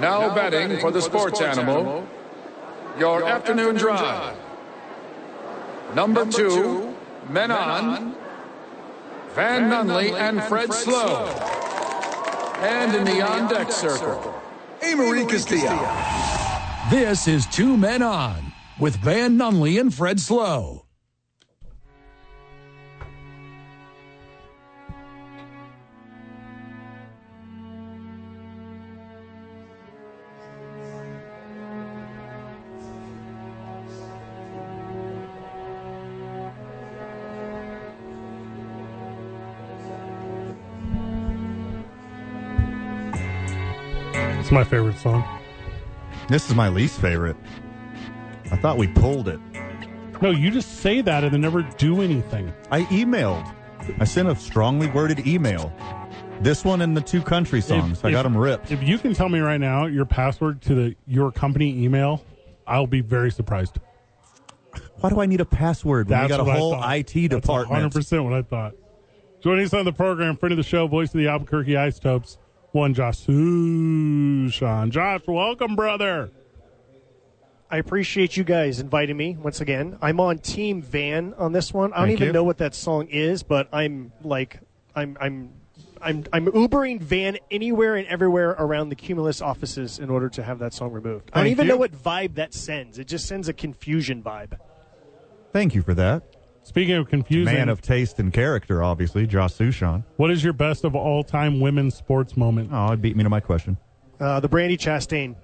Now betting for the sports animal, your afternoon drive. Number two, men on, Van Nunley and Fred Slow. And in the on deck circle, Amory Castillo. This is Two Men On with Van Nunley and Fred Slow. It's my favorite song. This is my least favorite. I thought we pulled it. No, you just say that and then never do anything. I emailed. I sent a strongly worded email. This one and the two country songs. I got them ripped. If you can tell me right now your password to the your company email, I'll be very surprised. Why do I need a password when we got a whole. IT That's department? 100% what I thought. Joining us on the program, friend of the show, voice of the Albuquerque Ice Isotopes, one Josh Suchon. Josh, welcome, brother. I appreciate you guys inviting me once again. I'm on Team Van on this one. I don't Thank even you. know what that song is, but I'm like, I'm, I'm, I'm, I'm Ubering Van anywhere and everywhere around the Cumulus offices in order to have that song removed. I don't Thank even you. know what vibe that sends. It just sends a confusion vibe. Thank you for that. Speaking of confusing, Man of taste and character, obviously, Josh Suchon. what is your best of all time women's sports moment? Oh, it beat me to my question. Uh, the Brandi Chastain.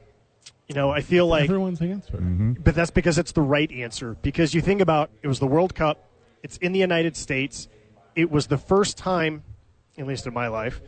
You know, I feel like Everyone's answer. But that's because it's the right answer. Because you think about it was the World Cup, it's in the United States. It was the first time, at least in my life,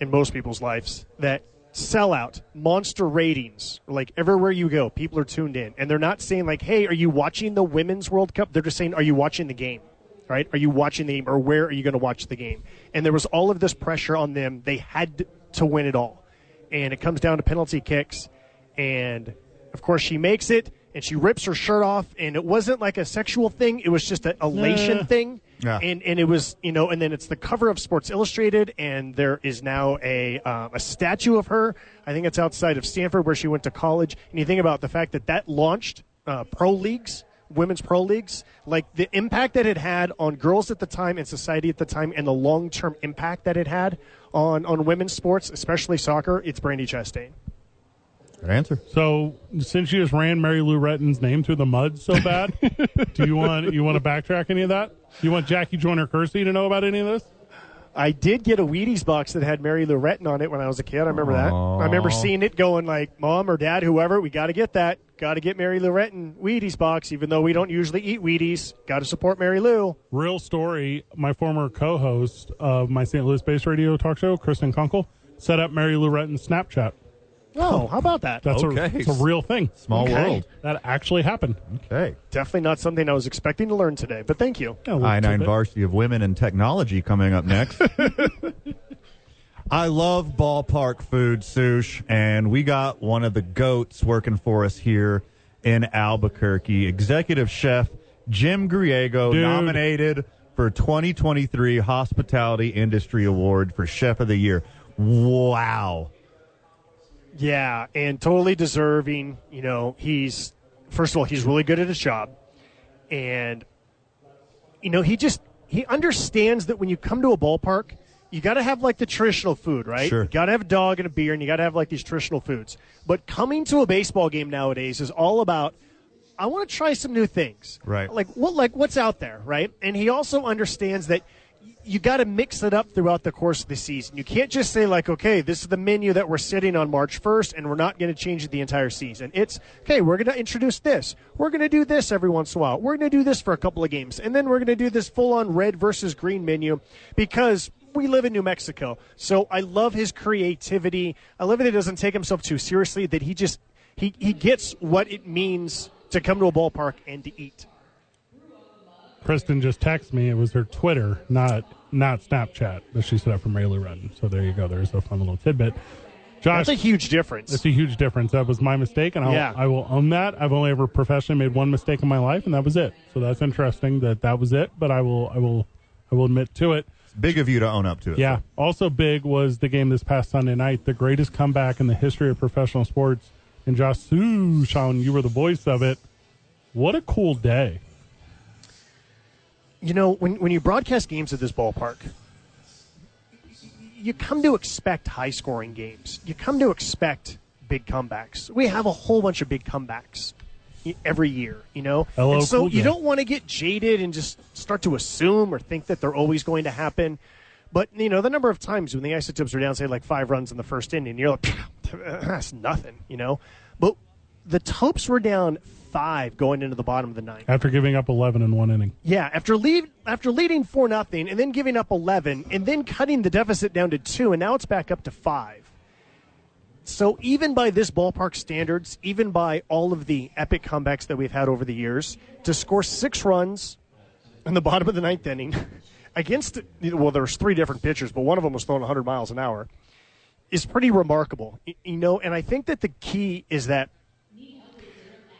in most people's lives, that sellout, monster ratings, like everywhere you go, people are tuned in. And they're not saying, like, hey, are you watching the Women's World Cup? They're just saying, are you watching the game? Right? Are you watching the game or where are you going to watch the game? And there was all of this pressure on them. They had to win it all. And it comes down to penalty kicks and of course she makes it and she rips her shirt off and it wasn't like a sexual thing it was just an elation Nah. thing Yeah. and and it was you know and then it's the cover of sports illustrated and there is now a uh, a statue of her i think it's outside of stanford where she went to college and you think about the fact that that launched uh, pro leagues women's pro leagues like the impact that it had on girls at the time and society at the time and the long-term impact that it had on on women's sports especially soccer it's brandi chastain Good answer. So, since you just ran Mary Lou Retton's name through the mud so bad, do you want you want to backtrack any of that? You want Jackie Joyner Kersee to know about any of this? I did get a Wheaties box that had Mary Lou Retton on it when I was a kid. I remember that. I remember seeing it going like, Mom or Dad, whoever, we got to get that. Got to get Mary Lou Retton Wheaties box, even though we don't usually eat Wheaties. Got to support Mary Lou. Real story. My former co-host of my St. Louis-based radio talk show, Kristen Kunkel, set up Mary Lou Retton's Snapchat. Oh, how about that? That's Okay. a, it's a real thing. Small Okay. world. That actually happened. Okay. Definitely not something I was expecting to learn today, but thank you. Yeah, a little I nine tidbit. varsity of women and technology coming up next. I love ballpark food, Sush, and we got one of the goats working for us here in Albuquerque. Executive chef Jim Griego Dude. nominated for 2023 Hospitality Industry Award for Chef of the Year. Wow. Yeah, and totally deserving. You know, he's first of all, he's really good at his job, and you know, he just he understands that when you come to a ballpark, you got to have like the traditional food, right? Sure. You got to have a dog and a beer, and you got to have like these traditional foods. But coming to a baseball game nowadays is all about. I want to try some new things. Right. Like what like what's out there, right? And he also understands that you got to mix it up throughout the course of the season. You can't just say like, okay, this is the menu that we're sitting on March 1st and we're not going to change it the entire season. It's okay, we're going to introduce this. We're going to do this every once in a while. We're going to do this for a couple of games. And then we're going to do this full on red versus green menu because we live in New Mexico. So I love his creativity. I love that he doesn't take himself too seriously that he just he he gets what it means to come to a ballpark and to eat. Kristen just texted me. It was her Twitter, not not Snapchat, that she set up from Mary Lou Retton. So there you go. There's a fun little tidbit. Josh, That's a huge difference. It's a huge difference. That was my mistake, and I'll, Yeah. I will own that. I've only ever professionally made one mistake in my life, and that was it. So that's interesting that that was it. But I will, I will, I will admit to it. It's big of you to own up to it. Yeah. Also big was the game this past Sunday night, the greatest comeback in the history of professional sports. And Josh Sean, you were the voice of it. What a cool day. You know, when when you broadcast games at this ballpark, you come to expect high scoring games. You come to expect big comebacks. We have a whole bunch of big comebacks every year, you know? Hello, and so cool you don't want to get jaded and just start to assume or think that they're always going to happen. But, you know, the number of times when the Isotopes are down, say, like five runs in the first inning, you're like, that's nothing, you know? But the Topes were down five going into the bottom of the ninth. After giving up 11 in one inning. Yeah, after lead after leading four nothing and then giving up eleven and then cutting the deficit down to two and now it's back up to five. So even by this ballpark standards, even by all of the epic comebacks that we've had over the years, to score six runs in the bottom of the ninth inning against well, there's three different pitchers, but one of them was throwing 100 miles an hour, is pretty remarkable. You know, and I think that the key is that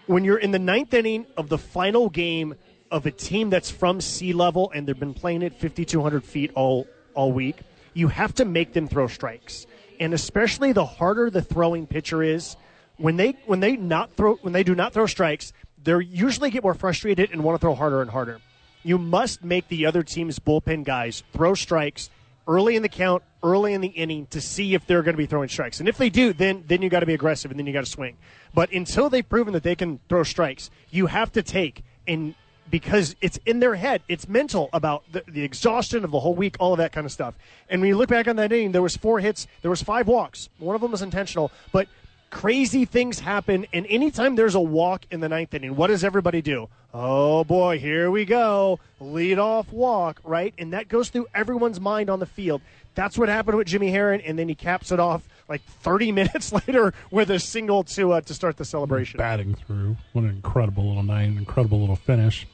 when you're in the ninth inning of the final game of a team that's from sea level and they've been playing at 5,200 feet all all week, you have to make them throw strikes, and especially the harder the throwing pitcher is, when they when they not throw when they do not throw strikes, they usually get more frustrated and want to throw harder and harder. You must make the other team's bullpen guys throw strikes early in the count, early in the inning to see if they're going to be throwing strikes. And if they do, then then you got to be aggressive and then you got to swing. But until they've proven that they can throw strikes, you have to take and because it's in their head, it's mental about the, the exhaustion of the whole week, all of that kind of stuff. And when you look back on that inning, there was four hits, there was five walks. One of them was intentional, but crazy things happen. And anytime there's a walk in the ninth inning, what does everybody do? Oh boy, here we go. Lead off walk, right? And that goes through everyone's mind on the field. That's what happened with Jimmy Herron, and then he caps it off like 30 minutes later with a single to uh, to start the celebration. Batting through. What an incredible little night, incredible little finish.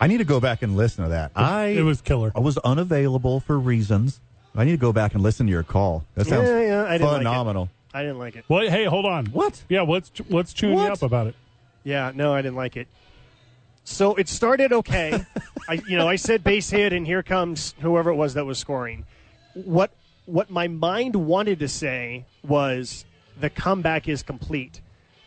I need to go back and listen to that. I it was killer. I was unavailable for reasons. I need to go back and listen to your call. That sounds Yeah, yeah, I didn't like it. phenomenal. I didn't like it. Well, hey, hold on. What? Yeah, what's what's chewing you up about it? Yeah, no, I didn't like it. So it started okay. I, you know, I said base hit, and here comes whoever it was that was scoring. What what my mind wanted to say was the comeback is complete,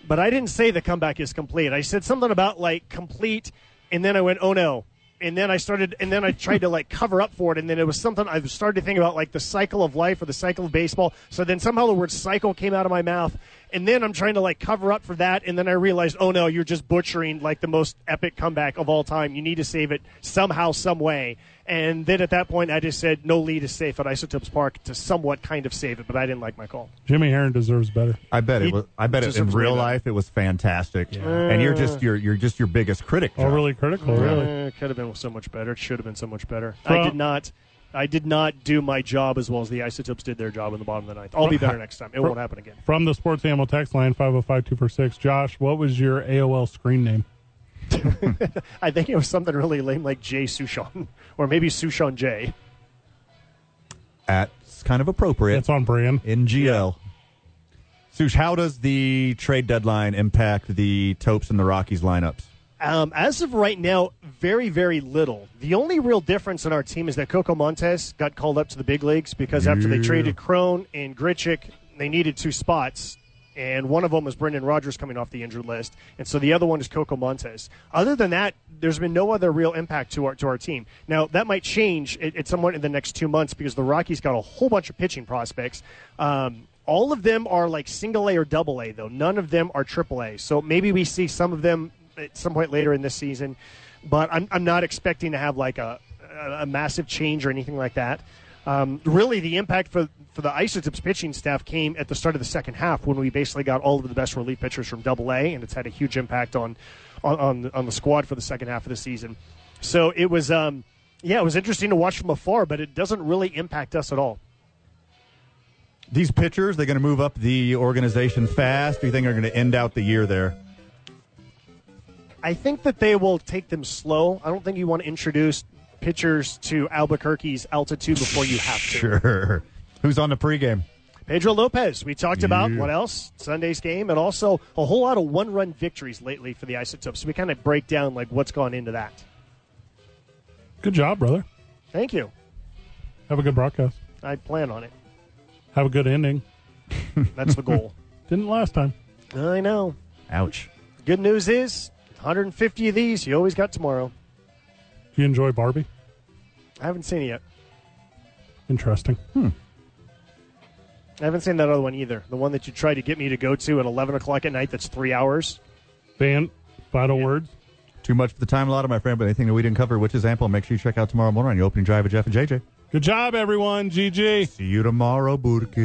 but I didn't say the comeback is complete. I said something about like complete, and then I went, oh no. And then I started, and then I tried to like cover up for it, and then it was something I started to think about like the cycle of life or the cycle of baseball. So then somehow the word cycle came out of my mouth, and then I'm trying to like cover up for that, and then I realized, oh no, you're just butchering like the most epic comeback of all time. You need to save it somehow, some way. And then at that point, I just said no lead is safe at Isotopes Park to somewhat kind of save it, but I didn't like my call. Jimmy Herron deserves better. I bet He it was. I bet it in real better. life it was fantastic. And you're just you're you're just your biggest critic. Oh, John. really critical, really. It could have been so much better. It should have been so much better. From- I did not. I did not do my job as well as the Isotopes did their job in the bottom of the ninth. I'll be better next time. It won't happen again. From the Sports Animal text line 505 Josh, what was your AOL screen name? I think it was something really lame like Jay Suchon or maybe Suchon J. That's kind of appropriate It's on brand. NGL. GL. Sush, how does the trade deadline impact the Topes and the Rockies lineups? Um, as of right now, very, very little. The only real difference in our team is that Coco Montes got called up to the big leagues because after they traded Cron and Grichuk, they needed two spots. And one of them was Brendan Rodgers coming off the injured list, and so the other one is Coco Montes. Other than that, there's been no other real impact to our to our team. Now that might change at, at somewhat in the next two months because the Rockies got a whole bunch of pitching prospects. Um, all of them are like single A or double A, though. None of them are triple A. So maybe we see some of them at some point later in this season, but I'm, I'm not expecting to have like a, a, a massive change or anything like that. Um, really, the impact for, for the Isotopes pitching staff came at the start of the second half when we basically got all of the best relief pitchers from Double A, and it's had a huge impact on on, on, the, on the squad for the second half of the season. So it was, um, yeah, it was interesting to watch from afar, but it doesn't really impact us at all. These pitchers, they're going to move up the organization fast. Do you think they're going to end out the year there? I think that they will take them slow. I don't think you want to introduce pitchers to Albuquerque's altitude before you have to. Sure. Who's on the pregame? Pedro Lopez, we talked about Yeah. what else? Sunday's game, and also a whole lot of one-run victories lately for the Isotopes. So we kind of break down like what's gone into that. Good job, brother. Thank you. Have a good broadcast. I plan on it. Have a good ending. That's the goal. Didn't last time. I know. Ouch. Good news is 150 of these. You always got tomorrow. Do you enjoy Barbie? I haven't seen it yet. Interesting. Hmm. I haven't seen that other one either. The one that you tried to get me to go to at 11 o'clock at night. That's three hours. Van, final words. Too much for the time allotted, my friend, but anything that we didn't cover, which is ample, make sure you check out tomorrow morning on your opening drive with Jeff and JJ. Good job, everyone. GG. See you tomorrow, Burke.